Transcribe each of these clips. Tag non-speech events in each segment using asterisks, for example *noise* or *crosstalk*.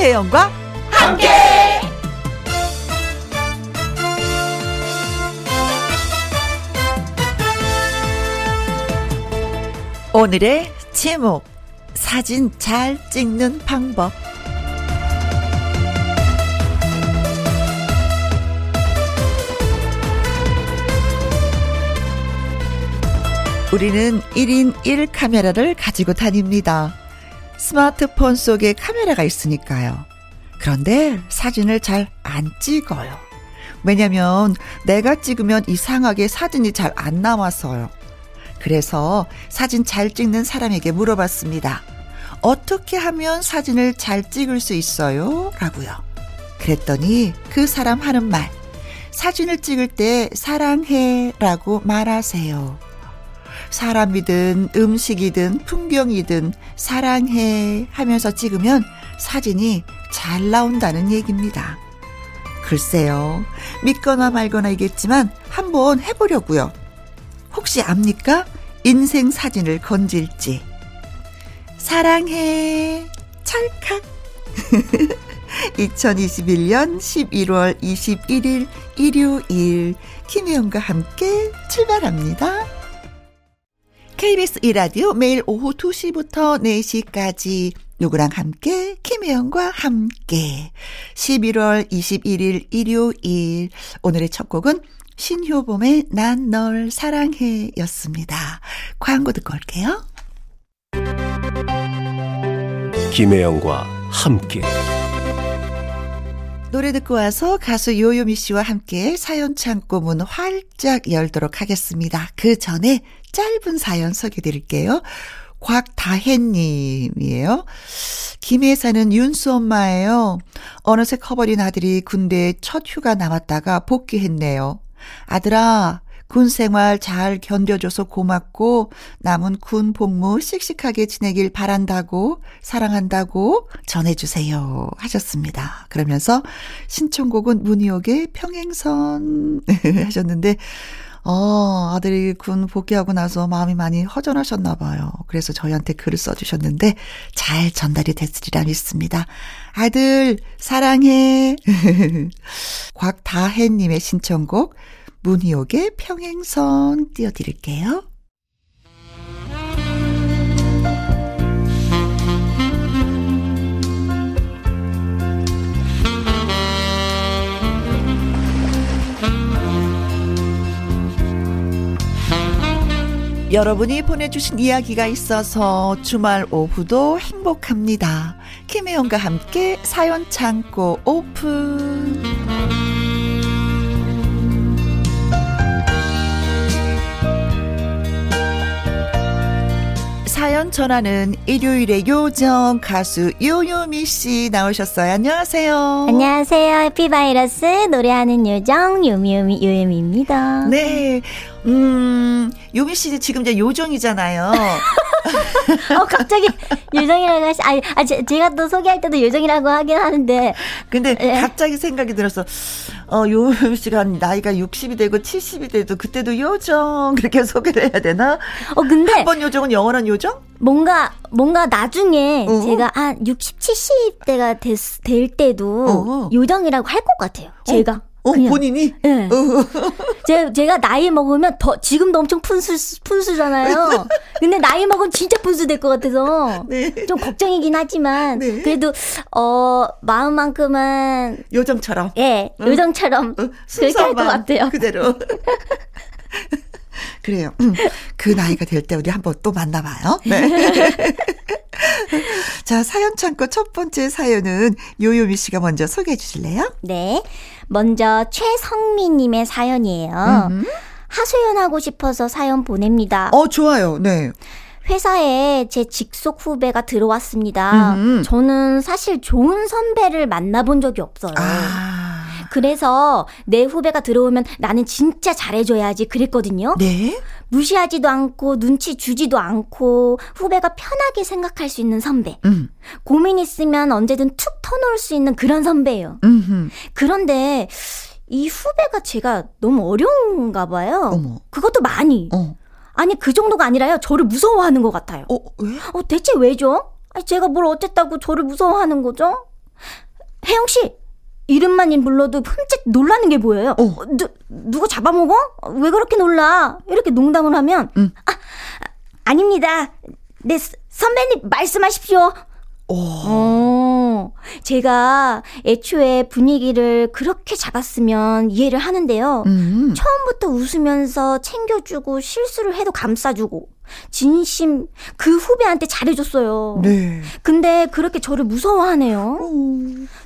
김혜영과 함께. 오늘의 제목 사진 잘 찍는 방법 우리는 1인 1 카메라를 가지고 다닙니다. 스마트폰 속에 카메라가 있으니까요. 그런데 사진을 잘 안 찍어요. 왜냐면 내가 찍으면 이상하게 사진이 잘 안 나와서요. 그래서 사진 잘 찍는 사람에게 물어봤습니다. 어떻게 하면 사진을 잘 찍을 수 있어요? 라고요. 그랬더니 그 사람 하는 말. 사진을 찍을 때 사랑해 라고 말하세요. 사람이든 음식이든 풍경이든 사랑해 하면서 찍으면 사진이 잘 나온다는 얘기입니다. 글쎄요. 믿거나 말거나이겠지만 한번 해보려고요. 혹시 압니까? 인생 사진을 건질지. 사랑해. 찰칵. 2021년 11월 21일 일요일 김혜영과 함께 출발합니다. KBS 이라디오 매일 오후 2시부터 4시까지 누구랑 함께 김혜영과 함께 11월 21일 일요일 오늘의 첫 곡은 신효봄의 난 널 사랑해 였습니다. 광고 듣고 올게요. 김혜영과 함께 노래 듣고 와서 가수 요요미 씨와 함께 사연 창고 문 활짝 열도록 하겠습니다. 그 전에 짧은 사연 소개 드릴게요. 곽다혜님이에요. 김해 사는 윤수 엄마예요. 어느새 커버린 아들이 군대에 첫 휴가 남았다가 복귀했네요. 아들아, 군 생활 잘 견뎌줘서 고맙고 남은 군 복무 씩씩하게 지내길 바란다고 사랑한다고 전해주세요 하셨습니다. 그러면서 신청곡은 문희옥의 평행선 *laughs* 하셨는데 어, 아들이 군 복귀하고 나서 마음이 많이 허전하셨나 봐요. 그래서 저희한테 글을 써주셨는데 잘 전달이 됐으리라 믿습니다. 아들 사랑해. *laughs* 곽다혜님의 신청곡 문희옥의 평행선 띄워드릴게요. 여러분이 보내주신 이야기가 있어서 주말 오후도 행복합니다. 김혜영과 함께 사연 창고 오픈. 사연 전하는 일요일의 요정 가수 요요미 씨 나오셨어요. 안녕하세요. 안녕하세요. 해피바이러스 노래하는 요정 요미요미 요요미입니다. 네. 음, 요미 씨 지금 이제 요정이잖아요. *laughs* 어, 갑자기 요정이라고 하시, 아니, 아, 제, 제가 또 소개할 때도 요정이라고 하긴 하는데. 근데 네. 갑자기 생각이 들어서, 어, 요미 씨가 나이가 60이 되고 70이 돼도 그때도 요정, 그렇게 소개를 해야 되나? 어, 근데. 한 번 요정은 영원한 요정? 뭔가, 뭔가 나중에 어 제가 한 60, 70대가 됐, 될 때도 어 요정이라고 할 것 같아요. 제가. 어, 그냥. 본인이? 네. *laughs* 제, 제가 나이 먹으면 더, 지금도 엄청 푼수, 푼수잖아요. 근데 나이 먹으면 진짜 푼수 될 것 같아서. 네. 좀 걱정이긴 하지만. 네. 그래도, 어, 마음만큼은. 요정처럼. 예, 요정처럼. 어, 그렇게 할 것 같아요. 그대로. *laughs* 그래요. 그 나이가 될 때 우리 한번 또 만나봐요. 네. *laughs* 자, 사연 창고 첫 번째 사연은 요요미 씨가 먼저 소개해 주실래요? 네. 먼저 최성미님의 사연이에요. 음. 하소연하고 싶어서 사연 보냅니다. 어, 좋아요. 네. 회사에 제 직속 후배가 들어왔습니다. 음. 저는 사실 좋은 선배를 만나본 적이 없어요. 아. 그래서 내 후배가 들어오면 나는 진짜 잘해줘야지 그랬거든요. 네. 무시하지도 않고 눈치 주지도 않고 후배가 편하게 생각할 수 있는 선배. 음. 고민 있으면 언제든 툭 터놓을 수 있는 그런 선배예요. 음흠. 그런데 이 후배가 제가 너무 어려운가 봐요. 어머. 그것도 많이. 어. 아니 그 정도가 아니라요. 저를 무서워하는 것 같아요. 어, 왜? 어, 대체 왜죠? 아니, 제가 뭘 어쨌다고 저를 무서워하는 거죠? 혜영 씨, 이름만 불러도 흠칫 놀라는 게 보여요. 어. 누, 누가 잡아먹어? 왜 그렇게 놀라? 이렇게 농담을 하면, 응. 아, 아닙니다. 네, 선배님 말씀하십시오. 오. 어, 제가 애초에 분위기를 그렇게 잡았으면 이해를 하는데요. 음. 처음부터 웃으면서 챙겨주고 실수를 해도 감싸주고 진심 그 후배한테 잘해줬어요. 네. 근데 그렇게 저를 무서워하네요.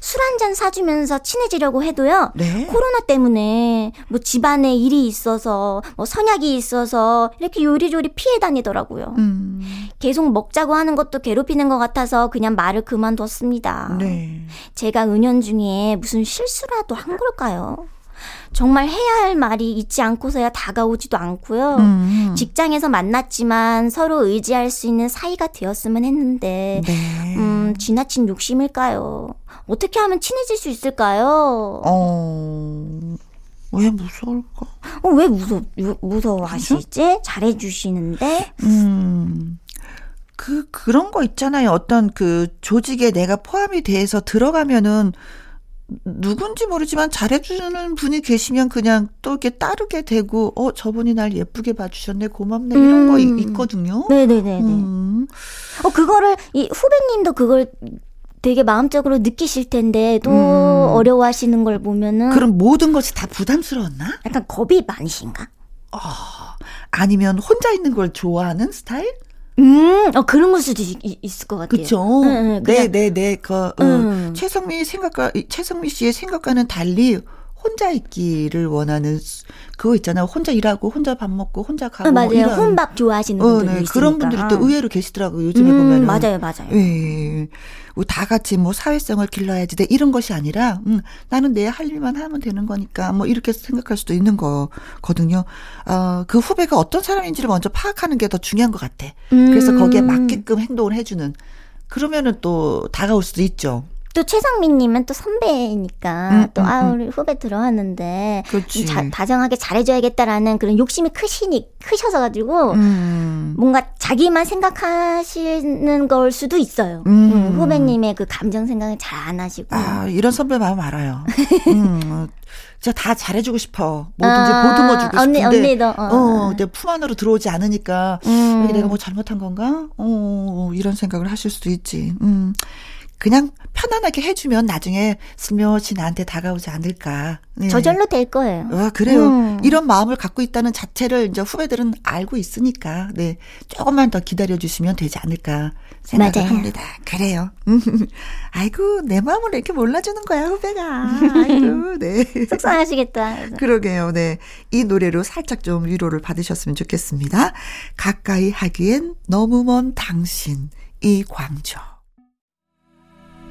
술한 잔 사주면서 친해지려고 해도요. 네. 코로나 때문에 뭐 집안에 일이 있어서 뭐 선약이 있어서 이렇게 요리조리 피해 다니더라고요. 음. 계속 먹자고 하는 것도 괴롭히는 것 같아서 그냥 말을 그만뒀습니다. 네. 제가 은연중에 무슨 실수라도 한 걸까요? 정말 해야 할 말이 있지 않고서야 다가오지도 않고요. 음. 직장에서 만났지만 서로 의지할 수 있는 사이가 되었으면 했는데, 네. 음, 지나친 욕심일까요? 어떻게 하면 친해질 수 있을까요? 어, 왜 무서울까? 어, 왜 무서, 무서워하시지? 잘해주시는데? 음. 그, 그런 거 있잖아요. 어떤 그 조직에 내가 포함이 돼서 들어가면은 누군지 모르지만 잘해주는 분이 계시면 그냥 또 이렇게 따르게 되고, 어, 저분이 날 예쁘게 봐주셨네, 고맙네, 이런 음. 거 있거든요. 네네네. 음. 어, 그거를, 이 후배님도 그걸 되게 마음적으로 느끼실 텐데, 또 음. 어려워하시는 걸 보면은. 그럼 모든 것이 다 부담스러웠나? 약간 겁이 많으신가? 어, 아니면 혼자 있는 걸 좋아하는 스타일? 음, 어, 그런 걸 수도 있, 있을 것 같아요. 그쵸. 네, 네, 네, 네. 그, 어, 음. 최성미 생각과, 최성미 씨의 생각과는 달리 혼자 있기를 원하는 그거 있잖아요. 혼자 일하고 혼자 밥 먹고 혼자 가고 어, 맞아요. 이런. 혼밥 좋아하시는 분들 어, 네. 그런 분들이 또 의외로 계시더라고요. 요즘에 음, 보면은 맞아요, 맞아요. 예. 뭐다 같이 뭐 사회성을 길러야지 돼 이런 것이 아니라 음, 나는 내 할 일만 하면 되는 거니까 뭐 이렇게 생각할 수도 있는 거거든요. 어, 그 후배가 어떤 사람인지를 먼저 파악하는 게 더 중요한 것 같아. 음. 그래서 거기에 맞게끔 행동을 해주는 그러면은 또 다가올 수도 있죠. 또 최상민님은 또 선배니까 음, 또 음, 아, 우리 후배 들어왔는데 자, 다정하게 잘해줘야겠다라는 그런 욕심이 크시니 크셔서 가지고 음. 뭔가 자기만 생각하시는 걸 수도 있어요. 음. 음, 후배님의 그 감정 생각을 잘 안 하시고. 아 이런 선배 마음 알아요. *laughs* 음, 진짜 다 잘해주고 싶어. 뭐든지 아, 보듬어주고 언니, 싶은데. 언니도. 어, 어, 어. 내 품 안으로 들어오지 않으니까 음. 내가 뭐 잘못한 건가? 어, 이런 생각을 하실 수도 있지. 음. 그냥 편안하게 해주면 나중에 슬며시 나한테 다가오지 않을까. 네. 저절로 될 거예요. 아, 그래요. 음. 이런 마음을 갖고 있다는 자체를 이제 후배들은 알고 있으니까, 네. 조금만 더 기다려주시면 되지 않을까 생각을 합니다. 그래요. *laughs* 아이고, 내 마음을 이렇게 몰라주는 거야, 후배가. 아이고, *laughs* 네. 속상하시겠다. 그러게요, 네. 이 노래로 살짝 좀 위로를 받으셨으면 좋겠습니다. 가까이 하기엔 너무 먼 당신, 이광조.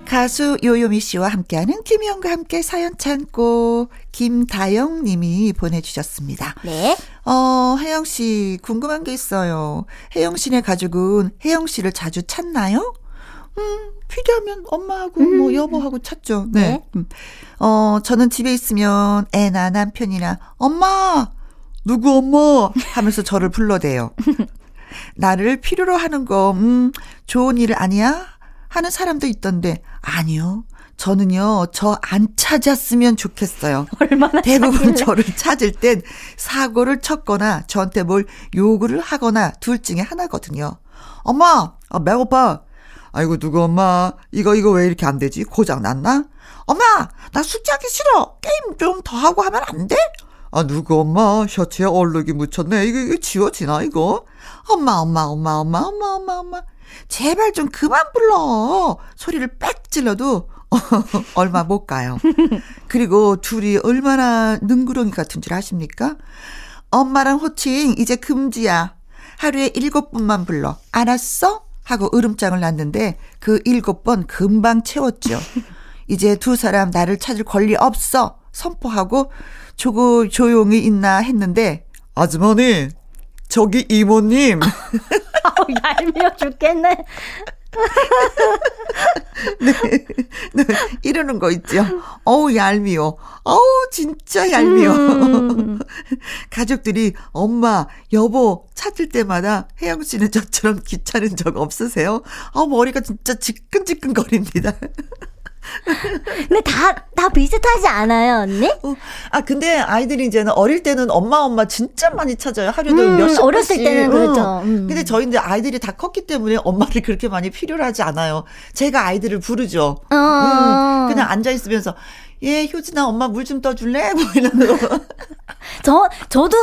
가수 요요미 씨와 함께하는 김희영과 함께 사연 참고 김다영 님이 보내주셨습니다. 네. 어, 혜영 씨, 궁금한 게 있어요. 혜영 씨네 가족은 혜영 씨를 자주 찾나요? 음, 필요하면 엄마하고 뭐 음. 뭐 여보하고 찾죠. 네. 네. 음. 어, 저는 집에 있으면 애나 남편이나 엄마! 누구 엄마? 하면서 저를 불러대요. *laughs* 나를 필요로 하는 거, 음, 좋은 일 아니야? 하는 사람도 있던데 아니요. 저는요, 저 안 찾았으면 좋겠어요. *laughs* 얼마나 대부분 찾길래. 저를 찾을 땐 사고를 쳤거나 저한테 뭘 요구를 하거나 둘 중에 하나거든요. 엄마, 아, 배고파. 아이고, 누구 엄마, 이거, 이거 왜 이렇게 안 되지? 고장 났나? 엄마, 나 숙제하기 싫어. 게임 좀 더 하고 하면 안 돼? 아, 누구 엄마, 셔츠에 얼룩이 묻혔네. 이거, 이거 지워지나, 이거? 엄마, 엄마, 엄마, 엄마, 엄마, 엄마, 엄마. 제발 좀 그만 불러. 소리를 빽 질러도 *laughs* 얼마 못 가요. 그리고 둘이 얼마나 능구렁이 같은 줄 아십니까? 엄마랑 호칭 이제 금지야. 하루에 일곱 번만 불러. 알았어? 하고 으름장을 놨는데 그 일곱 번 금방 채웠죠. 이제 두 사람 나를 찾을 권리 없어. 선포하고 조고 조용히 있나 했는데 아주머니 저기 이모님 *laughs* *laughs* 얄미워 죽겠네. *laughs* 네, 네, 이러는 거 있죠. 어우, 얄미워. 어우, 진짜 얄미워. 음. *laughs* 가족들이 엄마, 여보 찾을 때마다 혜영 씨는 저처럼 귀찮은 적 없으세요? 어, 머리가 진짜 지끈지끈 거립니다. 근데 다, 다 비슷하지 않아요, 언니? 어, 아, 근데 아이들이 이제는 어릴 때는 엄마, 엄마 진짜 많이 찾아요. 하루에도 음, 몇십 어렸을 번씩. 때는 그렇죠. 음. 근데 저희 이제 아이들이 다 컸기 때문에 엄마를 그렇게 많이 필요로 하지 않아요. 제가 아이들을 부르죠. 어. 음, 그냥 앉아있으면서, 예, 효진아, 엄마 물 좀 떠줄래? *laughs* 뭐 이런 거. *laughs* 저, 저도,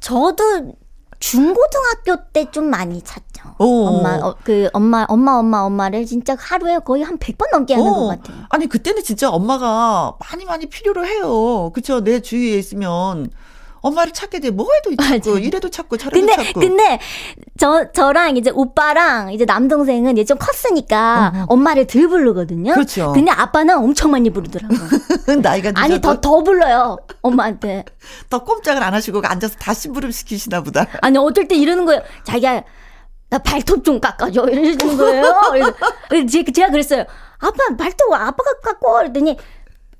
저도 중고등학교 때 좀 많이 찾죠. 오. 엄마, 어, 그, 엄마, 엄마, 엄마, 엄마를 진짜 하루에 거의 한 100번 넘게 하는 오. 것 같아요. 아니, 그때는 진짜 엄마가 많이 많이 필요로 해요. 그쵸? 내 주위에 있으면. 엄마를 찾게 돼. 뭐 해도 찾고, 이래도 찾고, 저래도 근데, 찾고. 근데, 저, 저랑 이제 오빠랑 이제 남동생은 이제 좀 컸으니까 어, 어. 엄마를 들 부르거든요. 그렇죠. 근데 아빠는 엄청 많이 부르더라고요. *laughs* 나이가 아니, 더, 더 불러요. 엄마한테. 더 꼼짝을 안 하시고 앉아서 다 심부름 시키시나 보다. 아니, 어떨 때 이러는 거예요. 자기야, 나 발톱 좀 깎아줘. 이러시는 거예요. 그래서 *laughs* 제가 그랬어요. 아빠, 발톱 아빠가 깎고. 그랬더니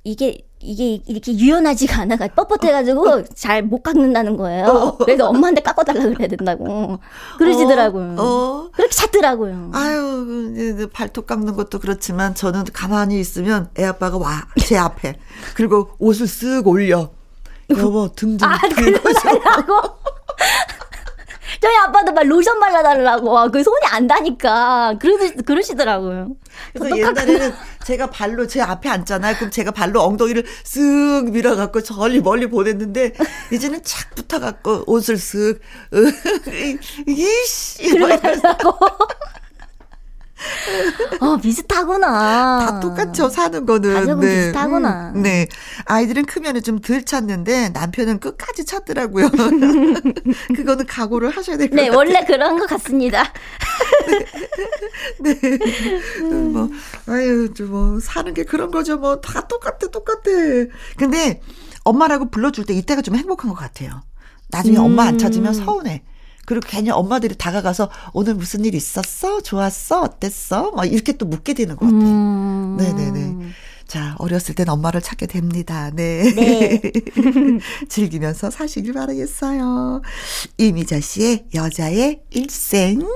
이게 이게 이렇게 유연하지가 않아가 뻣뻣해가지고 잘못 깎는다는 거예요. 어. 그래서 엄마한테 깎아달라 그래야 된다고 그러시더라고요. 어, 어. 그렇게 찾더라고요. 아유 이제 발톱 깎는 것도 그렇지만 저는 가만히 있으면 애 아빠가 와 제 앞에 그리고 옷을 쓱 올려. 여보 등등 아, 그러고 저희 아빠도 막 로션 발라달라고 그 손이 안 다니까 그러시, 그러시더라고요. 그래서 옛날에는 *laughs* 제가 발로 제 앞에 앉잖아요. 그럼 제가 발로 엉덩이를 쓱 밀어갖고 저리 멀리 보냈는데 이제는 착 붙어갖고 옷을 쓱 *laughs* 이씨 이러고 어, 비슷하구나. 다 똑같죠, 사는 거는. 가족은 네. 비슷하구나. 음, 네. 아이들은 크면은 좀덜 찾는데 남편은 끝까지 찾더라고요. *laughs* 그거는 각오를 하셔야 될것 네, 같아요. 원래 그런 것 같습니다. *laughs* 네. 네. 음. 뭐, 아유, 뭐, 사는 게 그런 거죠. 뭐, 다 똑같아, 똑같아. 근데 엄마라고 불러줄 때 이때가 좀 행복한 것 같아요. 나중에 음. 엄마 안 찾으면 서운해. 그리고 괜히 엄마들이 다가가서 오늘 무슨 일 있었어? 좋았어? 어땠어? 막 이렇게 또 묻게 되는 것 같아요. 음. 네네네. 자, 어렸을 땐 엄마를 찾게 됩니다. 네. 네. *laughs* 즐기면서 사시길 바라겠어요. 이미자 씨의 여자의 일생.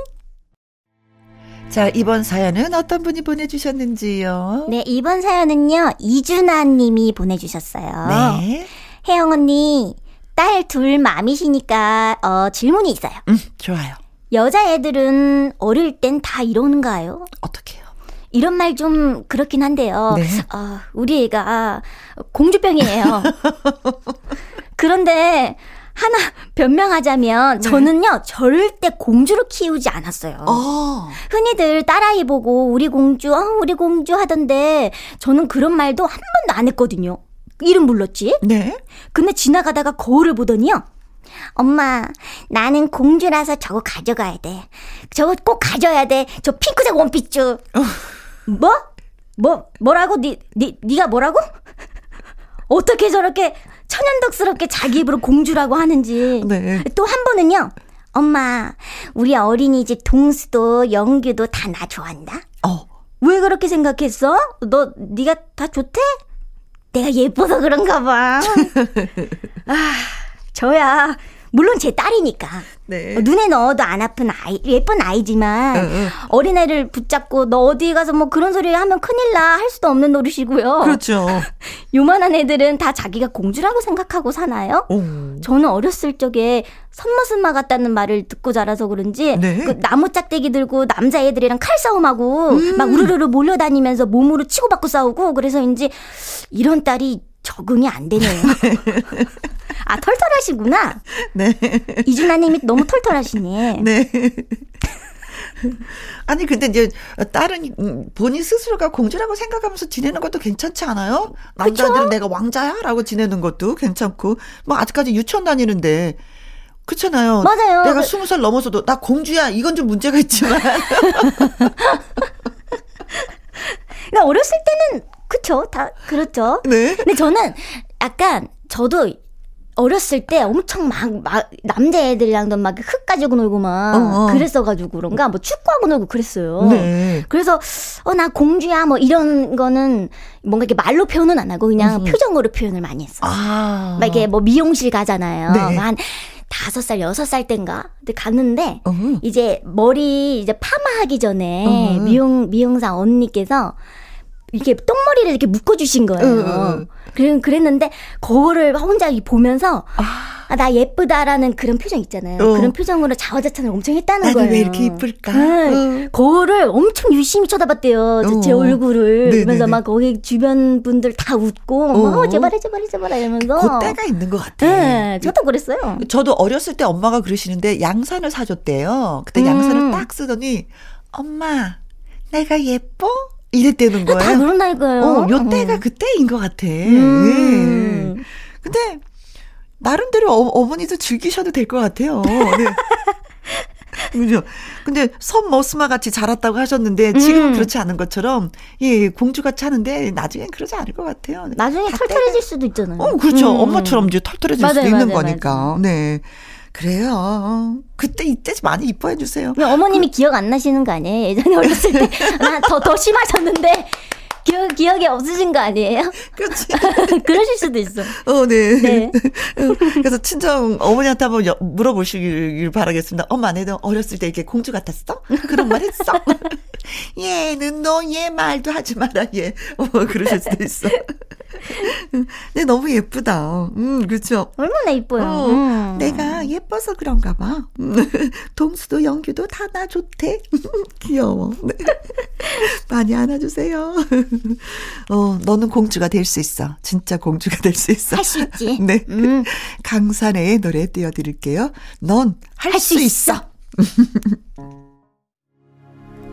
자, 이번 사연은 어떤 분이 보내주셨는지요? 네, 이번 사연은요, 이준아 님이 보내주셨어요. 네. 혜영 언니, 딸 둘 맘이시니까 어, 질문이 있어요. 음, 좋아요. 여자애들은 어릴 땐 다 이러는가요? 어떻게요? 이런 말 좀 그렇긴 한데요. 네. 어, 우리 애가 공주병이에요. *laughs* 그런데 하나 변명하자면 네. 저는요 절대 공주로 키우지 않았어요. 어. 흔히들 딸아이 보고 우리 공주, 어, 우리 공주 하던데 저는 그런 말도 한 번도 안 했거든요. 이름 불렀지? 네. 근데 지나가다가 거울을 보더니요. 엄마, 나는 공주라서 저거 가져가야 돼. 저거 꼭 가져야 돼. 저 핑크색 원피스. 어. 뭐? 뭐, 뭐라고? 니, 니, 니가 뭐라고? 어떻게 저렇게 천연덕스럽게 자기 입으로 공주라고 하는지. 네. 또 한 번은요. 엄마, 우리 어린이집 동수도 영규도 다 나 좋아한다. 어. 왜 그렇게 생각했어? 너, 니가 다 좋대? 내가 예뻐서 그런가 봐. *laughs* 아, 저야 물론 제 딸이니까. 네. 어, 눈에 넣어도 안 아픈 아이, 예쁜 아이지만 응, 응. 어린애를 붙잡고 너 어디 가서 뭐 그런 소리 하면 큰일 나 할 수도 없는 노릇이고요. 그렇죠. *laughs* 요만한 애들은 다 자기가 공주라고 생각하고 사나요? 오. 저는 어렸을 적에 선머슴마 같다는 말을 듣고 자라서 그런지 네. 그 나무 짝대기 들고 남자애들이랑 칼싸움하고 음. 막 우르르르 몰려다니면서 몸으로 치고받고 싸우고 그래서인지 이런 딸이 적응이 안 되네요. *laughs* 아, 털털하시구나. 네. 이준아님이 너무 털털하시네. *laughs* 네. 아니 근데 이제 딸은 본인 스스로가 공주라고 생각하면서 지내는 것도 괜찮지 않아요? 남자들은 내가 왕자야라고 지내는 것도 괜찮고 뭐 아직까지 유치원 다니는데 그렇잖아요. 맞아요. 내가 스무 살 넘어서도 나 공주야 이건 좀 문제가 있지만. 나 *laughs* 어렸을 때는 그쵸 다 그렇죠. 네. 근데 저는 약간 저도 어렸을 때 엄청 막, 막 남자애들이랑도 막 흙 가지고 놀고 막 어어. 그랬어가지고 그런가 뭐 축구하고 놀고 그랬어요. 네. 그래서 어 나 공주야 뭐 이런 거는 뭔가 이렇게 말로 표현은 안 하고 그냥 음. 표정으로 표현을 많이 했어요. 아. 막 이게 뭐 미용실 가잖아요. 네. 한 다섯 살, 여섯 살 땐가? 근데 갔는데, 어허. 이제 머리 이제 파마하기 전에 어허. 미용, 미용사 언니께서 이렇게 똥머리를 이렇게 묶어주신 거예요. 그래, 그랬는데, 거울을 혼자 보면서, 아. 아, 나 예쁘다라는 그런 표정 있잖아요. 어. 그런 표정으로 자화자찬을 엄청 했다는 거예요. 왜 이렇게 이쁠까? 네. 어. 거울을 엄청 유심히 쳐다봤대요. 어. 제 얼굴을. 네네네. 그러면서 막 거기 주변 분들 다 웃고, 어, 어 제발해, 제발해, 제발해 이러면서. 그 때가 있는 것 같아. 네, 저도 그랬어요. 저도 어렸을 때 엄마가 그러시는데 양산을 사줬대요. 그때 음. 양산을 딱 쓰더니, 엄마, 내가 예뻐? 이랬대는 거예요. 다 그런다니까요. 어, 요 때가 음. 그때인 것 같아. 음. 네. 근데 나름대로 어, 머니도 즐기셔도 될 것 같아요. 네. *laughs* 그죠? 근데 선 머스마 같이 자랐다고 하셨는데 지금 음. 그렇지 않은 것처럼 예 공주같이 하는데 나중엔 그러지 않을 것 같아요. 나중에 털털해질 수도 있잖아요. 어 그렇죠. 음. 엄마처럼 이제 털털해질 맞아요, 수도 있는 맞아요, 거니까. 맞아요. 네. 그래요. 그때 이때 많이 이뻐해 주세요. 어머님이 그, 기억 안 나시는 거 아니에요? 예전에 어렸을 때나더더 심하셨는데 기억, 기억이 없으신 거 아니에요? 그렇지. *laughs* 그러실 수도 있어. 어, 네. 네. 그래서 친정 어머니한테 한번 여, 물어보시길 바라겠습니다. 엄마, 내도 어렸을 때 이렇게 공주 같았어? 그런 말 했어? 얘는 너 얘 말도 하지 마라, 얘. 어, 그러실 수도 있어. 네, 너무 예쁘다. 음, 그렇죠. 얼마나 예뻐요. 어, 음. 내가 예뻐서 그런가 봐. *laughs* 동수도 영규도 다 나 좋대. *laughs* 귀여워. 네. *laughs* 많이 안아주세요. 어, 너는 공주가 될 수 있어. 진짜 공주가 될 수 있어. 할 수 있지. 네. 음. 강산의 노래 띄워드릴게요. 넌 할 수 있어. 있어.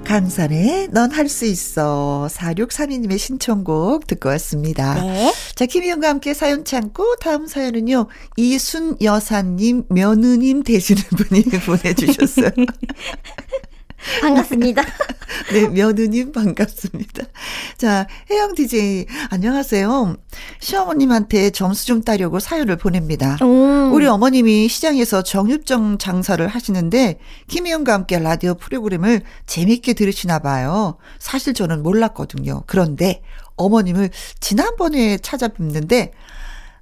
강산의 넌할 수 있어. 4632님의 신청곡 듣고 왔습니다. 네. 자, 김희영과 함께 사연 참고 다음 사연은요. 이순 여사님, 며느님 되시는 분이 *laughs* 보내주셨어요. *laughs* *laughs* 반갑습니다. 네, 며느님 반갑습니다. 자, 혜영 DJ, 안녕하세요. 시어머님한테 점수 좀 따려고 사연을 보냅니다. 오. 우리 어머님이 시장에서 정육점 장사를 하시는데, 김희영과 함께 라디오 프로그램을 재밌게 들으시나 봐요. 사실 저는 몰랐거든요. 그런데 어머님을 지난번에 찾아뵙는데,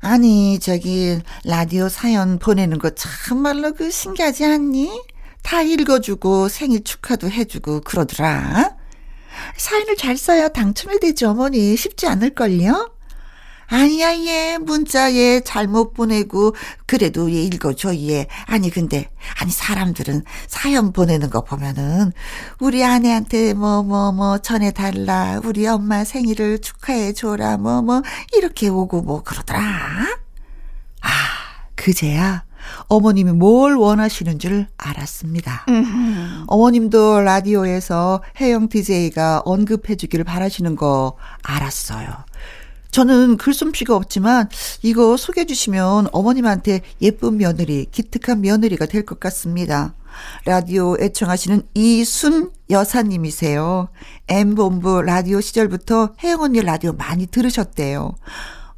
아니, 저기, 라디오 사연 보내는 거 참말로 그 신기하지 않니? 다 읽어주고 생일 축하도 해주고 그러더라. 사연을 잘 써야 당첨이 되지 어머니. 쉽지 않을걸요? 아니야 얘. 문자 얘 잘못 보내고 그래도 얘 읽어줘 얘. 아니 근데 아니 사람들은 사연 보내는 거 보면은 우리 아내한테 뭐 뭐뭐 뭐 전해달라. 우리 엄마 생일을 축하해 줘라. 뭐뭐 뭐 이렇게 오고 뭐 그러더라. 아 그제야 어머님이 뭘 원하시는 줄 알았습니다. 음흠. 어머님도 라디오에서 혜영 DJ가 언급해 주기를 바라시는 거 알았어요. 저는 글솜씨가 없지만 이거 소개해 주시면 어머님한테 예쁜 며느리, 기특한 며느리가 될 것 같습니다. 라디오 애청하시는 이순 여사님이세요. M본부 라디오 시절부터 혜영 언니 라디오 많이 들으셨대요.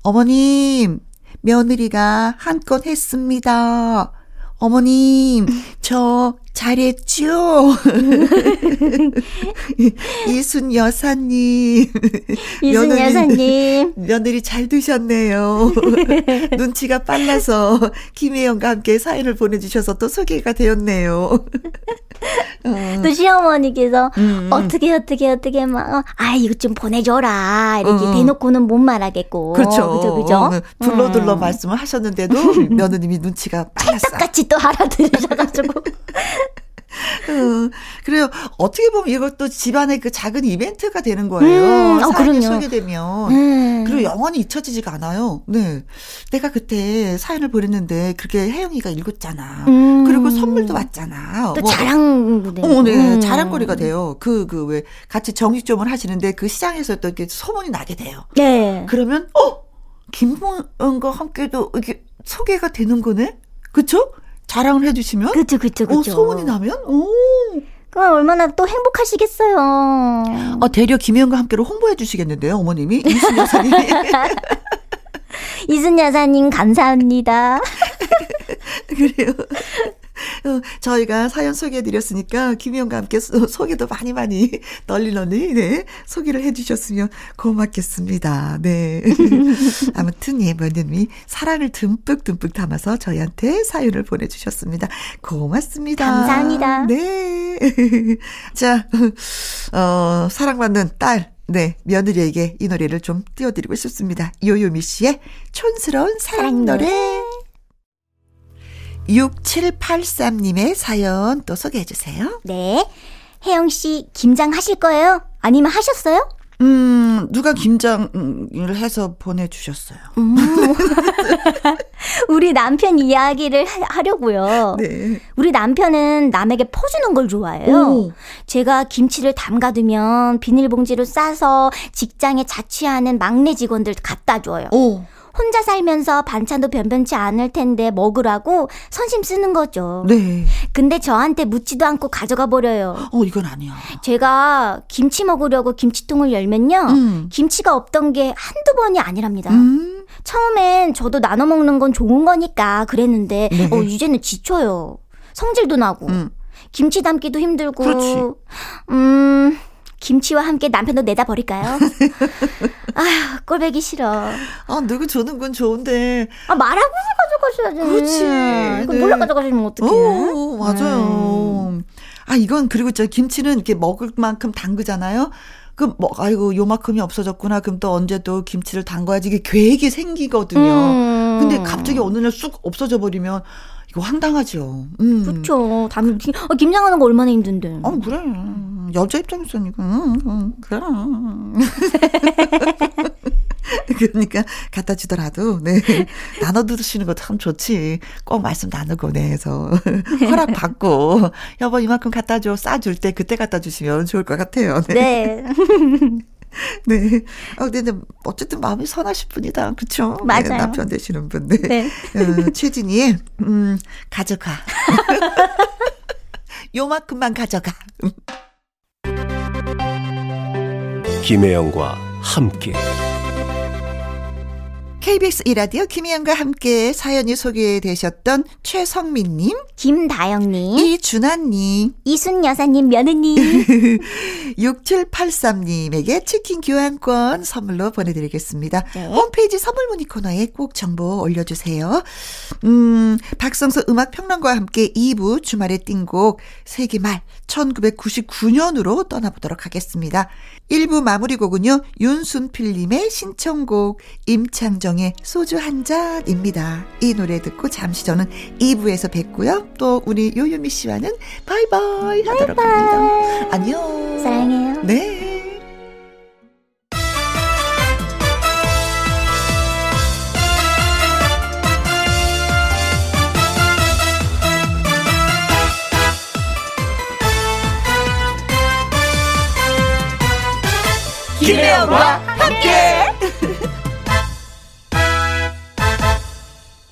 어머님, 며느리가 한건 했습니다. 어머님, *laughs* 저 잘했죠? *laughs* 이순 여사님. 이순 며느리, 여사님. *laughs* 며느리 잘 두셨네요. 눈치가 빨라서 김혜영과 함께 사연을 보내주셔서 또 소개가 되었네요. *laughs* 어. 또 시어머니께서 음, 음. 어떻게 어떻게 어떻게 막아 이거 좀 보내줘라 이렇게 음. 대놓고는 못 말하겠고 그렇죠 그죠 그죠 음. 둘러둘러 말씀을 하셨는데도 *laughs* 며느님이 눈치가 빨랐어 찰떡같이 또 알아들으셔가지고 *laughs* 어, 그래요. 어떻게 보면 이것도 집안의 그 작은 이벤트가 되는 거예요. 음, 어, 사연이 소개되면. 음. 그리고 영원히 잊혀지지가 않아요. 네. 내가 그때 사연을 보냈는데 그렇게 혜영이가 읽었잖아. 음. 그리고 선물도 왔잖아. 또 뭐, 자랑, 네. 어, 네. 음. 자랑거리가 돼요. 그, 그, 왜, 같이 정육점을 하시는데 그 시장에서 또 이렇게 소문이 나게 돼요. 네. 그러면, 어? 김봉은과 함께도 이게 소개가 되는 거네? 그쵸? 자랑을 해주시면 그쵸 그쵸 그쵸. 오, 소문이 나면 오. 그럼 얼마나 또 행복하시겠어요. 아 대려 김혜영과 함께로 홍보해 주시겠는데요, 어머님이 이순 여사님. *laughs* 이순 여사님 감사합니다. *laughs* 그래요. *laughs* 어, 저희가 사연 소개해드렸으니까 김희영과 함께 소개도 많이 많이 *laughs* 널리 널리 네, 소개를 해주셨으면 고맙겠습니다. 네. *laughs* 아무튼 예번님이 사랑을 듬뿍 듬뿍 담아서 저희한테 사연을 보내주셨습니다. 고맙습니다. 감사합니다. 네. 자, 어, 사랑받는 딸. 네, 며느리에게 이 노래를 좀 띄워드리고 싶습니다. 요요미 씨의 촌스러운 사랑 노래. 6783님의 사연 또 소개해 주세요. 네. 혜영 씨, 김장 하실 거예요? 아니면 하셨어요? 음, 누가 김장을 해서 보내주셨어요. 음. 우리 남편 이야기를 하, 려고요 네. 우리 남편은 남에게 퍼주는 걸 좋아해요. 오. 제가 김치를 담가두면 비닐봉지로 싸서 직장에 자취하는 막내 직원들 갖다 줘요. 오. 혼자 살면서 반찬도 변변치 않을 텐데 먹으라고 선심 쓰는 거죠. 네. 근데 저한테 묻지도 않고 가져가 버려요. 어, 이건 아니야. 제가 김치 먹으려고 김치통을 열면요. 음. 김치가 없던 게 한두 번이 아니랍니다. 음. 처음엔 저도 나눠 먹는 건 좋은 거니까 그랬는데 네. 어, 이제는 지쳐요. 성질도 나고. 음. 김치 담기도 힘들고. 그렇지. 음. 김치와 함께 남편도 내다 버릴까요? *laughs* 아휴, 꼴배기 싫어. 아, 누구 주는 건 좋은데. 아, 말하고서 가져가셔야지. 그렇지. 이거 네. 몰라 가져가시면 어떡해. 오, 맞아요. 음. 아, 이건 그리고 저 김치는 이렇게 먹을 만큼 담그잖아요. 그럼 뭐 아이고 요만큼이 없어졌구나. 그럼 또 언제 또 김치를 담가야지 이게 계획이 생기거든요. 음. 근데 갑자기 어느 날 쑥 없어져 버리면 이거 황당하죠. 음. 그렇죠. 담 아, 김장하는 거 얼마나 힘든데. 어 그래. 여자 입장에서는 이거 음, 음, 그래. 그러니까 갖다 주더라도 네 나눠 드시는 거 참 좋지. 꼭 말씀 나누고 네 해서 *laughs* 허락 받고 여보 이만큼 갖다 줘 싸줄 때 그때 갖다 주시면 좋을 것 같아요. 네. 네. *laughs* 네. 어, 근데 어쨌든 마음이 선하실 분이다. 그쵸? 네, 맞아요. 네, 남편 되시는 분. 네. 네. 어, 최진이, 음, 가져가. *laughs* 요만큼만 가져가. 김혜영과 함께. KBS 이라디오 김희영과 함께 사연이 소개되셨던 최성민님, 김다영님, 이준하님, 이순 여사님 며느님, *laughs* 6783님에게 치킨 교환권 선물로 보내드리겠습니다. 네. 홈페이지 선물 문의 코너에 꼭 정보 올려주세요. 음, 박성수 음악평론가와 함께 2부 주말의 띵곡 세기말 1999년으로 떠나보도록 하겠습니다. 1부 마무리 곡은요, 윤순필님의 신청곡 임창정 이정의 소주 한 잔입니다. 이 노래 듣고 잠시 저는 2부에서 뵙고요. 또 우리 요요미 씨와는 바이바이 하도록 바이바이. 합니다. 안녕. 사랑해요. 네. 김혜영과 함께.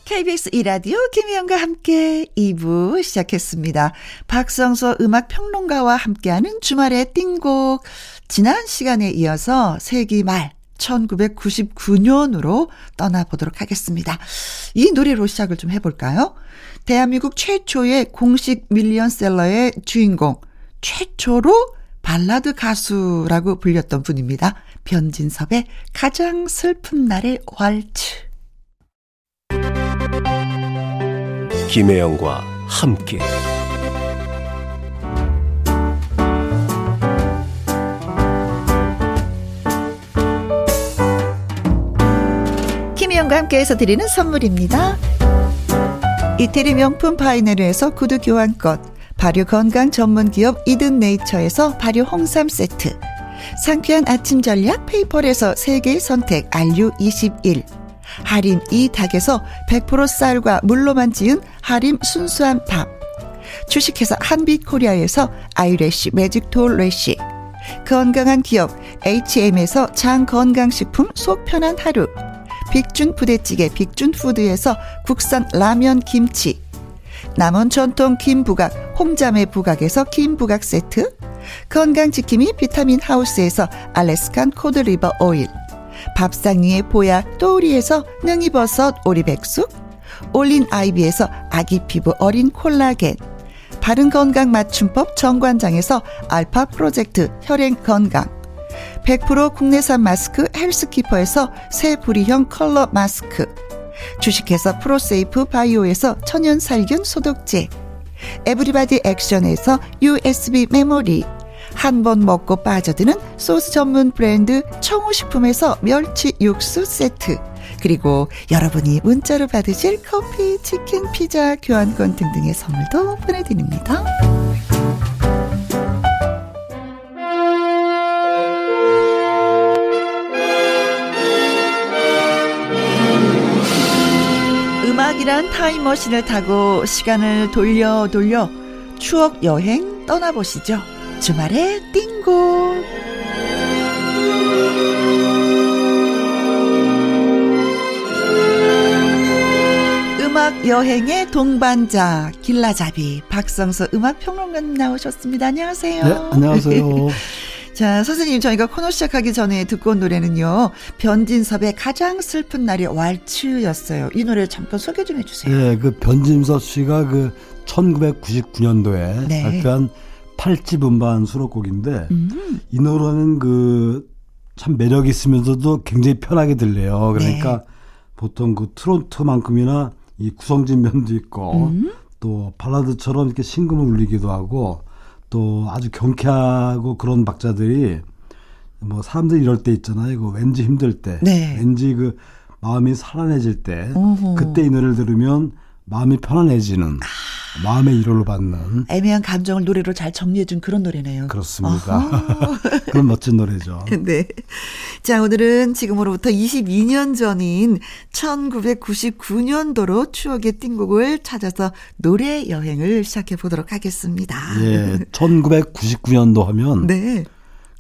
KBS 이라디오 김희영과 함께 2부 시작했습니다. 박성서 음악평론가와 함께하는 주말의 띵곡. 지난 시간에 이어서 세기 말 1999년으로 떠나보도록 하겠습니다. 이 노래로 시작을 좀 해볼까요? 대한민국 최초의 공식 밀리언셀러의 주인공, 최초로 발라드 가수라고 불렸던 분입니다. 변진섭의 가장 슬픈 날의 왈츠. 김혜영과 함께 김혜영과 함께해서 드리는 선물입니다. 이태리 명품 파이네르에서 구두 교환권 발효 건강 전문 기업 이든 네이처에서 발효 홍삼 세트 상쾌한 아침 전략 페이퍼에서 세계 선택 RU21 하림 이 닭에서 100% 쌀과 물로만 지은 하림 순수한 밥. 주식회사 한빛코리아에서 아이래쉬 매직톨 래쉬. 건강한 기업 H&M에서 장 건강식품 속 편한 하루. 빅준 부대찌개 빅준푸드에서 국산 라면 김치. 남원 전통 김부각 홍자매 부각에서 김부각 세트. 건강지킴이 비타민 하우스에서 알래스칸 코드리버 오일. 밥상 위의 보약 또우리에서 능이버섯 오리백숙 올린 아이비에서 아기 피부 어린 콜라겐 바른 건강 맞춤법 정관장에서 알파 프로젝트 혈행 건강 100% 국내산 마스크 헬스키퍼에서 새 부리형 컬러 마스크 주식회사 프로세이프 바이오에서 천연 살균 소독제 에브리바디 액션에서 USB 메모리 한 번 먹고 빠져드는 소스 전문 브랜드 청우식품에서 멸치 육수 세트 그리고 여러분이 문자로 받으실 커피, 치킨, 피자, 교환권 등등의 선물도 보내드립니다. 음악이란 타임머신을 타고 시간을 돌려 돌려 추억 여행 떠나보시죠. 주말에 띵고 음악 여행의 동반자 길라잡이 박성서 음악 평론가님 나오셨습니다. 안녕하세요. 네, 안녕하세요. *laughs* 자, 선생님, 저희가 코너 시작하기 전에 듣고 온 노래는요, 변진섭의 가장 슬픈 날이 왈츠였어요. 이 노래를 잠깐 소개 좀 해주세요. 네, 그 변진섭 씨가 그 1999년도에 네. 발표한 팔찌 분반 수록곡인데 음. 이 노래는 그 참 매력 있으면서도 굉장히 편하게 들려요. 그러니까 네. 보통 그 트로트만큼이나 이 구성진 면도 있고 음. 또 발라드처럼 이렇게 신금을 울리기도 하고 또 아주 경쾌하고 그런 박자들이 뭐 사람들이 이럴 때 있잖아요. 이거 왠지 힘들 때, 네. 왠지 그 마음이 살아내질 때, 어허. 그때 이 노래를 들으면 마음이 편안해지는 아. 마음의 위로를 받는 애매한 감정을 노래로 잘 정리해준 그런 노래네요. 그렇습니다. *laughs* 그런 멋진 노래죠. *laughs* 네. 자 오늘은 지금으로부터 22년 전인 1999년도로 추억의 띵곡을 찾아서 노래 여행을 시작해 보도록 하겠습니다. 예, 1999년도 하면 네.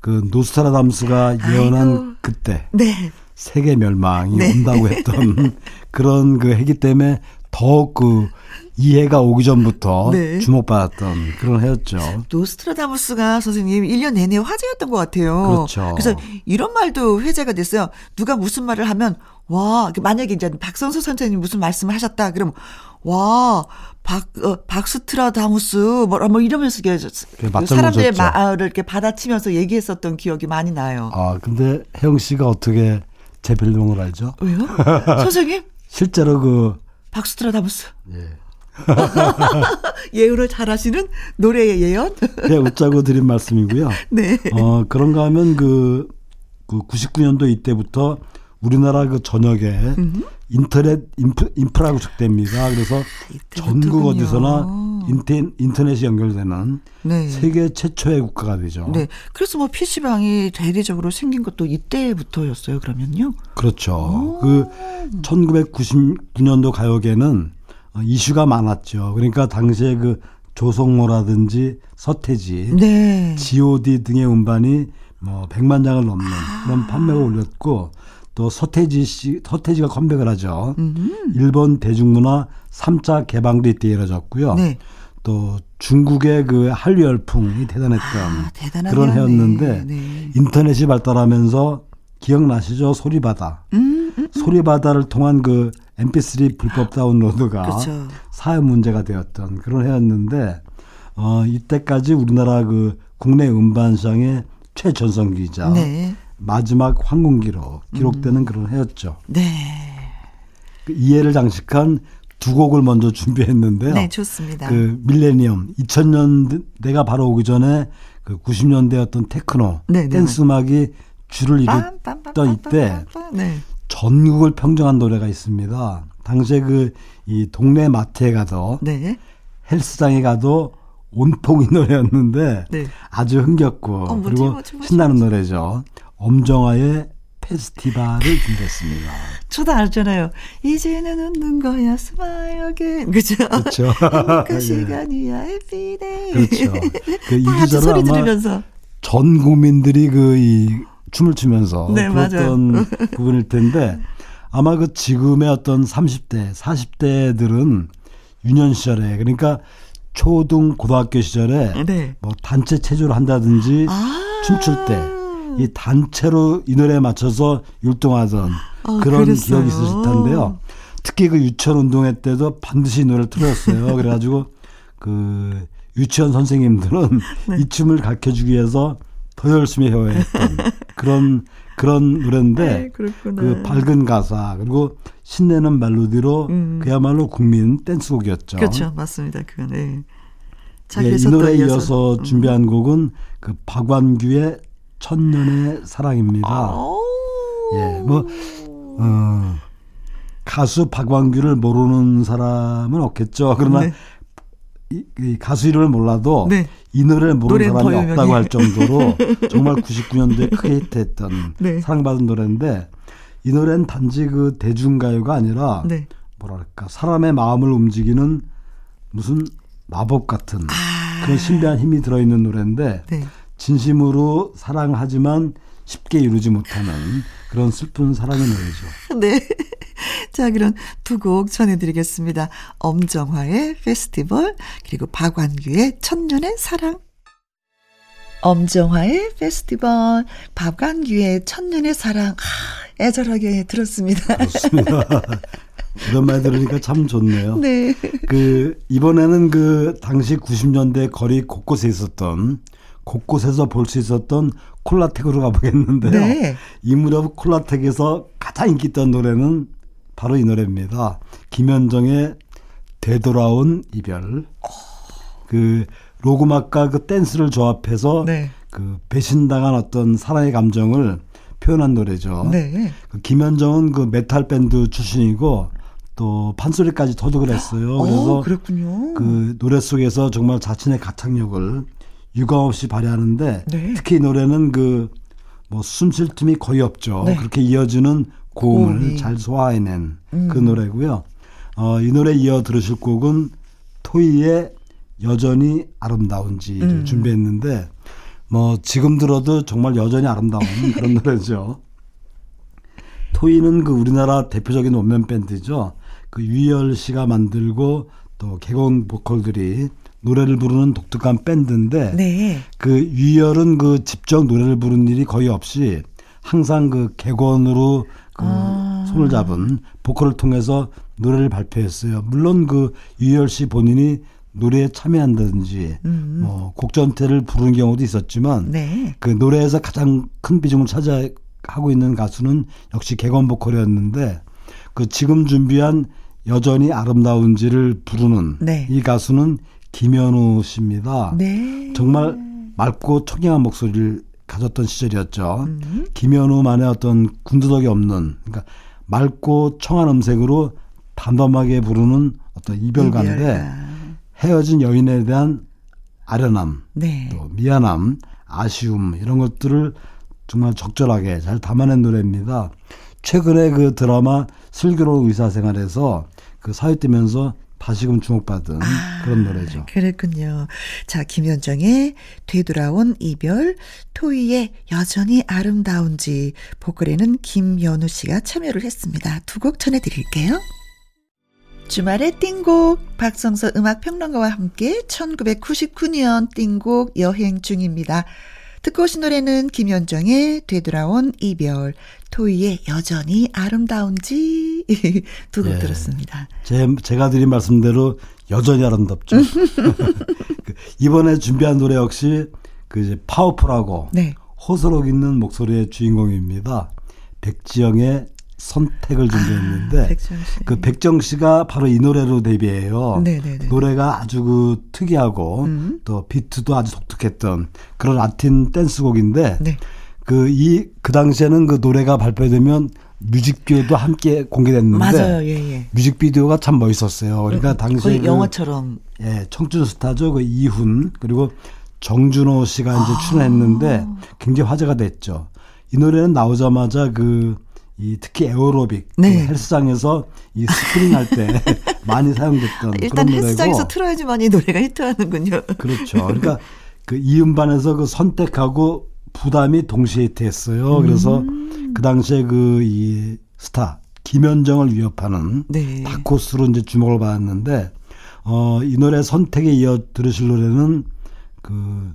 그 노스트라담스가 예언한 아이고. 그때 네. 세계 멸망이 네. 온다고 했던 *laughs* 그런 그 해기 때문에 더욱 그 이해가 오기 전부터 네. 주목받았던 그런 해였죠. 노스트라다무스가 선생님 1년 내내 화제였던 것 같아요. 그렇죠. 그래서 이런 말도 회자가 됐어요. 누가 무슨 말을 하면 와 만약에 이제 박성수 선생님 무슨 말씀을 하셨다 그럼 와 박, 어, 박스트라다무스, 뭐, 뭐 이러면서 사람들의 말을 이렇게 받아치면서 얘기했었던 기억이 많이 나요. 아, 근데 혜영 씨가 어떻게 제 별명을 알죠? 왜요? *laughs* 선생님? 실제로 그 박스트라다무스. 예. *laughs* 예우를 잘하시는 노래의 예언? 네, 웃자고 드린 말씀이고요. *laughs* 네. 어, 그런가 하면 그, 그 99년도 이때부터 우리나라 그 전역에 음. 인터넷 인프, 인프라가 구축됩니다. 그래서 전국 어디서나 인텐, 인터넷이 연결되는 네. 세계 최초의 국가가 되죠. 네. 그래서 뭐 PC방이 대대적으로 생긴 것도 이때부터였어요, 그러면요? 그렇죠. 오. 그 1999년도 가요계는 이슈가 많았죠. 그러니까 당시에 그 조성모라든지 서태지, 네. G.O.D 등의 음반이 뭐 100만 장을 넘는 아. 그런 판매가 올렸고 또 서태지 씨, 서태지가 컴백을 하죠. 음흠. 일본 대중문화 3차 개방도 이때 이뤄졌고요. 네. 또 중국의 그 한류 열풍이 대단했던 아, 그런 해였는데 네. 인터넷이 발달하면서 기억나시죠? 소리바다. 음, 음, 음. 소리바다를 통한 그 MP3 불법 다운로드가 그렇죠. 사회 문제가 되었던 그런 해였는데 어 이때까지 우리나라 그 국내 음반 시장의 최전성기이자 네. 마지막 황금기로 기록되는 음. 그런 해였죠. 네. 그 이해를 장식한 두 곡을 먼저 준비했는데요. 네, 좋습니다. 그 밀레니엄 2000년대가 바로 오기 전에 그 90년대 어떤 테크노 네, 네, 댄스 음악이 줄을 이뤘던 이때 네. 전국을 평정한 노래가 있습니다. 당시에 그 이 동네 마트에 가도 네. 헬스장에 가도 온통 이 노래였는데 네. 아주 흥겹고 어, 그리고 뭐지, 뭐지, 신나는 노래죠. 엄정화의 페스티벌을 준비했습니다. 저도 알잖아요. 이제는 웃는 거야, smile again. 그죠? 그렇죠. 그 시간이야, happy days. 그렇죠. 그 아마 들으면서. 전 국민들이 그 이 춤을 추면서 네, 그랬던 *laughs* 부분일 텐데 아마 그 지금의 어떤 30대, 40대들은 유년 시절에 그러니까 초등 고등학교 시절에 네. 뭐 단체 체조를 한다든지 아~ 춤출 때 이 단체로 이 노래에 맞춰서 율동하던 아, 그런 그랬어요. 기억이 있으실 텐데요. 특히 그 유치원 운동회 때도 반드시 이 노래를 틀었어요. *laughs* 그래가지고 그 유치원 선생님들은 *laughs* 네. 이 춤을 가르쳐 주기 위해서 더 열심히 해야 했던 *laughs* 그런 그런 노래인데 네, 그 밝은 가사 그리고 신내는 멜로디로 음. 그야말로 국민 댄스곡이었죠. 그렇죠, 맞습니다. 그건. 네. 자, 예, 이 노래에 이어서 음. 준비한 곡은 그 박완규의 천년의 사랑입니다. 예, 뭐 어, 가수 박완규를 모르는 사람은 없겠죠. 그러나 네. 이, 이, 가수 이름을 몰라도 네. 이 노래를 모르는 사람이 없다고 할 정도로 *laughs* 정말 99년도에 크게 히트했던 네. 사랑받은 노래인데 이 노래는 단지 그 대중가요가 아니라 네. 뭐랄까 사람의 마음을 움직이는 무슨 마법 같은 아. 그런 신비한 힘이 들어있는 노래인데 네. 진심으로 사랑하지만 쉽게 이루지 못하는 그런 슬픈 사랑의 노래죠. *laughs* 네. 자, 그럼 두 곡 전해드리겠습니다. 엄정화의 페스티벌, 그리고 박완규의 천년의 사랑. 엄정화의 페스티벌, 박완규의 천년의 사랑. 아, 애절하게 들었습니다. 그렇습니다. *laughs* 이런 말 들으니까 참 좋네요. 네. 그, 이번에는 그, 당시 90년대 거리 곳곳에 있었던, 곳곳에서 볼 수 있었던 콜라텍으로 가보겠는데요. 네. 이 무렵 콜라텍에서 가장 인기 있던 노래는 바로 이 노래입니다. 김현정의 되돌아온 이별. 그 록 음악과 그 댄스를 조합해서 네. 그 배신당한 어떤 사랑의 감정을 표현한 노래죠. 네. 그 김현정은 그 메탈 밴드 출신이고 또 판소리까지 터득을 했어요. 어, 그래서 오. 그 노래 속에서 정말 자신의 가창력을 유감없이 발휘하는데 네. 특히 이 노래는 그 뭐 숨 쉴 틈이 거의 없죠. 네. 그렇게 이어지는 고음을 고음이. 잘 소화해낸 음. 그 노래고요. 어, 이 노래 이어 들으실 곡은 토이의 여전히 아름다운지를 음. 준비했는데 뭐 지금 들어도 정말 여전히 아름다운 *laughs* 그런 노래죠. 토이는 그 우리나라 대표적인 원맨 밴드죠. 그 유희열 씨가 만들고 또 개건 보컬들이 노래를 부르는 독특한 밴드인데 네. 그 유열은 그 직접 노래를 부르는 일이 거의 없이 항상 그 객원으로 그 아. 손을 잡은 보컬을 통해서 노래를 발표했어요. 물론 그 유열 씨 본인이 노래에 참여한다든지 음. 뭐 곡전태를 부르는 경우도 있었지만 네. 그 노래에서 가장 큰 비중을 차지하고 있는 가수는 역시 객원 보컬이었는데 그 지금 준비한 여전히 아름다운지를 부르는 네. 이 가수는 김현우 씨입니다. 네. 정말 맑고 청량한 목소리를 가졌던 시절이었죠. 음. 김현우만의 어떤 군두덕이 없는 그러니까 맑고 청한 음색으로 담담하게 부르는 어떤 이별가인데 헤어진 여인에 대한 아련함, 네. 또 미안함, 아쉬움 이런 것들을 정말 적절하게 잘 담아낸 노래입니다. 최근에 그 드라마 슬기로운 의사생활에서 그 사회되면서 다시금 주목받은 아, 그런 노래죠. 그랬군요. 자, 김현정의 되돌아온 이별, 토이의 여전히 아름다운지, 보컬에는 김연우 씨가 참여를 했습니다. 두 곡 전해드릴게요. 주말의 띵곡 박성서 음악평론가와 함께 1999년 띵곡 여행 중입니다. 듣고 오신 노래는 김현정의 되돌아온 이별, 토이의 여전히 아름다운지 *laughs* 두곡 예, 들었습니다. 제, 제가 드린 말씀대로 여전히 아름답죠. *laughs* 그 이번에 준비한 노래 역시 그 이제 파워풀하고 네. 호소력 있는 목소리의 주인공입니다. 백지영의 선택을 준비했는데 아, 백정 그 백정 씨가 바로 이 노래로 데뷔해요. 네네네. 노래가 아주 그 특이하고 음. 또 비트도 아주 독특했던 그런 라틴 댄스곡인데 네. 그이그 그 당시에는 그 노래가 발표되면 뮤직비디오도 함께 공개됐는데 맞아요. 예, 예. 뮤직비디오가 참 멋있었어요. 그러니까 당시에 그, 영화처럼 예, 청춘 스타죠. 그 이훈 그리고 정준호 씨가 이제 아. 출연했는데 굉장히 화제가 됐죠. 이 노래는 나오자마자 그 이 특히 에어로빅 네. 그 헬스장에서 이 스프링 할 때 *laughs* 많이 사용됐던 일단 그런 헬스장에서 틀어야지만 이 노래가 히트하는군요. 그렇죠. 그러니까 *laughs* 그 이 음반에서 그 선택하고 부담이 동시에 히트했어요. 그래서 음. 그 당시에 그 이 스타 김현정을 위협하는 네. 다크호스로 이제 주목을 받았는데 어 이 노래 선택에 이어 들으실 노래는 그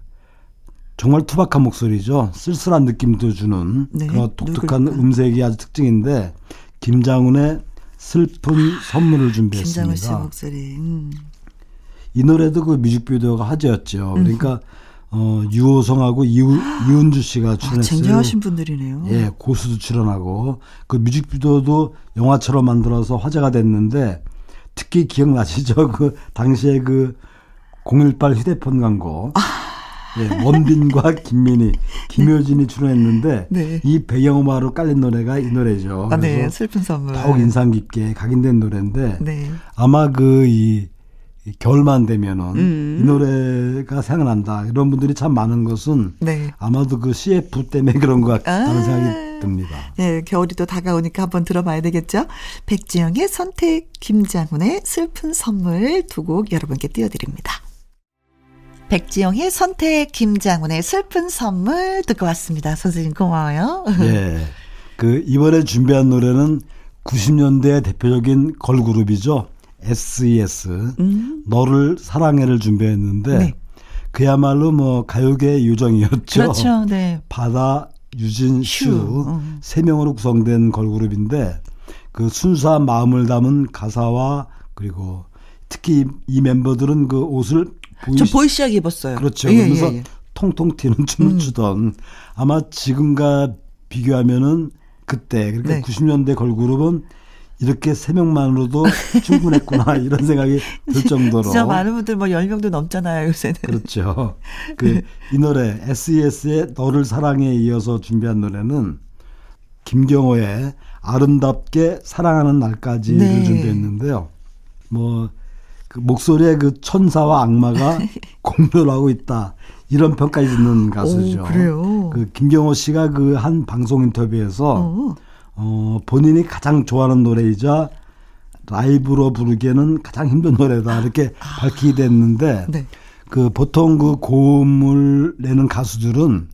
정말 투박한 목소리죠. 쓸쓸한 느낌도 주는 네, 그런 독특한 누굴까? 음색이 아주 특징인데 김장훈의 슬픈 선물을 준비했습니다. 김장훈 씨 목소리. 음. 이 노래도 그 뮤직비디오가 화제였죠. 그러니까 어, 유호성하고 이우, 이은주 씨가 아, 출연했어요. 아, 쟁쟁하신 분들이네요. 예, 고수도 출연하고 그 뮤직비디오도 영화처럼 만들어서 화제가 됐는데 특히 기억나시죠? *laughs* 그 당시에 그 018 휴대폰 광고. 아. 예, 원빈과 김민희, *laughs* 김효진이 출연했는데 네. 이 배경음악으로 깔린 노래가 이 노래죠. 아, 네, 슬픈 선물. 더욱 인상 깊게 각인된 노래인데 네. 아마 그 이 겨울만 되면은 음. 이 노래가 생각난다. 이런 분들이 참 많은 것은 네. 아마도 그 CF 때문에 *laughs* 그런 것 같다는 아. 생각이 듭니다. 네, 겨울이 또 다가오니까 한번 들어봐야 되겠죠. 백지영의 선택, 김장훈의 슬픈 선물 두 곡 여러분께 띄워드립니다. 백지영의 선택, 김장훈의 슬픈 선물 듣고 왔습니다. 선생님 고마워요. 네. 그 이번에 준비한 노래는 90년대 대표적인 걸그룹이죠. SES 음. 너를 사랑해를 준비했는데 네. 그야말로 뭐 가요계 요정이었죠. 그렇죠. 네. 바다, 유진, 슈세 음. 명으로 구성된 걸그룹인데 그 순수한 마음을 담은 가사와 그리고 특히 이 멤버들은 그 옷을 보이, 보이시하게 입었어요. 그렇죠. 예, 그러면서 예, 예. 통통 튀는 춤을 음. 추던 아마 지금과 비교하면은 그때 그러니까 네. 90년대 걸그룹은 이렇게 세 명만으로도 *laughs* 충분했구나 이런 생각이 들 정도로. 진짜 많은 분들 뭐 10명도 넘잖아요 요새는. 그렇죠. *laughs* 그 이 노래 SES의 너를 사랑에 이어서 준비한 노래는 김경호의 아름답게 사랑하는 날까지를 네. 준비했는데요. 뭐 그 목소리에 그 천사와 악마가 *laughs* 공존하고 있다 이런 평까지 듣는 가수죠. 오, 그래요? 그 김경호 씨가 그 한 방송 인터뷰에서 오. 어, 본인이 가장 좋아하는 노래이자 라이브로 부르기에는 가장 힘든 노래다 이렇게 아. 밝히게 됐는데 네. 그 보통 그 고음을 내는 가수들은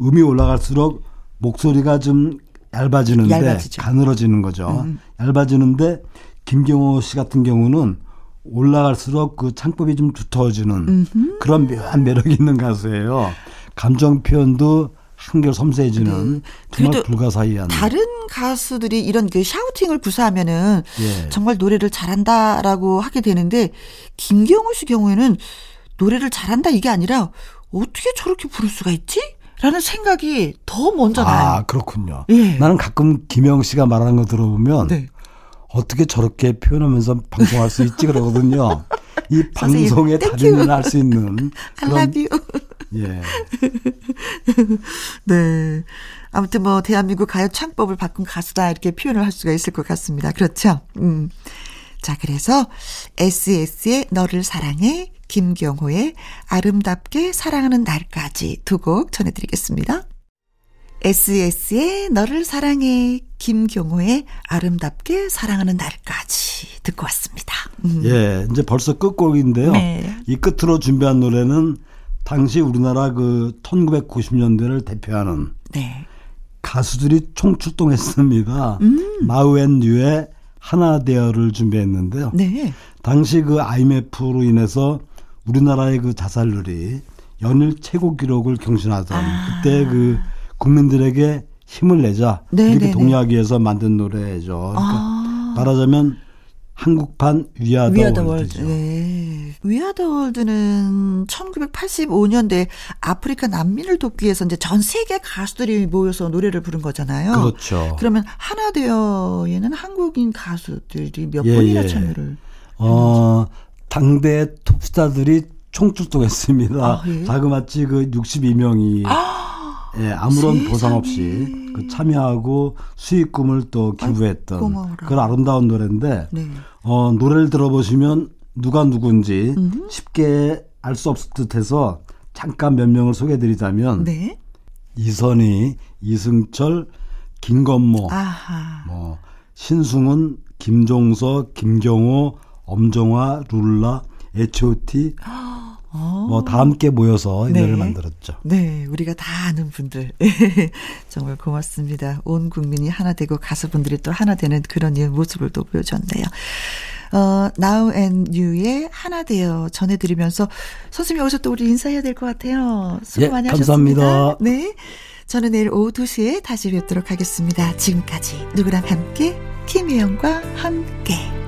음이 올라갈수록 목소리가 좀 얇아지는데 얇아지죠. 가늘어지는 거죠. 음. 얇아지는데 김경호 씨 같은 경우는 올라갈수록 그 창법이 좀 두터워지는 음흠. 그런 묘한 매력이 있는 가수예요. 감정 표현도 한결 섬세해지는 네. 정말 불가사의한 다른 가수들이 이런 그 샤우팅을 구사하면은 예. 정말 노래를 잘한다라고 하게 되는데 김경호 씨 경우에는 노래를 잘한다 이게 아니라 어떻게 저렇게 부를 수가 있지? 라는 생각이 더 먼저 아, 나요. 아, 그렇군요. 예. 나는 가끔 김영 씨가 말하는 거 들어보면 네. 어떻게 저렇게 표현하면서 방송할 수 있지 그러거든요. 이 방송에 달인을 할 수 있는 *laughs* 그런 예. *laughs* 네. 아무튼 뭐 대한민국 가요 창법을 바꾼 가수다 이렇게 표현을 할 수가 있을 것 같습니다. 그렇죠? 음. 자, 그래서 SS의 너를 사랑해 김경호의 아름답게 사랑하는 날까지 두 곡 전해드리겠습니다. SS의 너를 사랑해 김경호의 아름답게 사랑하는 날까지 듣고 왔습니다. 음. 예, 이제 벌써 끝곡인데요. 네. 이 끝으로 준비한 노래는 당시 우리나라 그 1990년대를 대표하는 네. 가수들이 총출동했습니다. 음. 마우앤 뉴의 하나 되어를 준비했는데요. 네. 당시 그 IMF로 인해서 우리나라의 그 자살률이 연일 최고 기록을 경신하던 아. 그때 그 국민들에게 힘을 내자 네, 이렇게 네, 네. 동의하기 위해서 만든 노래죠. 그러니까 아. 말하자면 한국판 위아더, 위아더 월드. 네. We Are the World는 1985년대 아프리카 난민을 돕기 위해서 이제 전 세계 가수들이 모여서 노래를 부른 거잖아요. 그렇죠. 그러면 하나 되어에는 한국인 가수들이 몇 예, 분이나 예. 참여를 어, 당대 톱스타들이 총출동했습니다. 아, 예? 자그마치 그 62명이 아. 예, 아무런 세상에. 보상 없이 그 참여하고 수익금을 또 기부했던 아이, 그런 아름다운 노래인데 네. 어, 노래를 들어보시면 누가 누군지 음흠. 쉽게 알 수 없을 듯해서 잠깐 몇 명을 소개해드리자면 네. 이선희, 이승철, 김건모, 아하. 뭐 신승훈, 김종서, 김경호, 엄정화, 룰라, H.O.T. 뭐 다 함께 모여서 이 네. 노래를 만들었죠. 네, 우리가 다 아는 분들 *laughs* 정말 고맙습니다. 온 국민이 하나 되고 가수분들이 또 하나 되는 그런 모습을 또 보여줬네요. 어, Now and You의 하나 되어 전해드리면서 선생님 여기서 또 우리 인사해야 될 것 같아요. 수고 예, 많이 감사합니다. 하셨습니다. 네. 저는 내일 오후 2시에 다시 뵙도록 하겠습니다. 지금까지 누구랑 함께 김혜영과 함께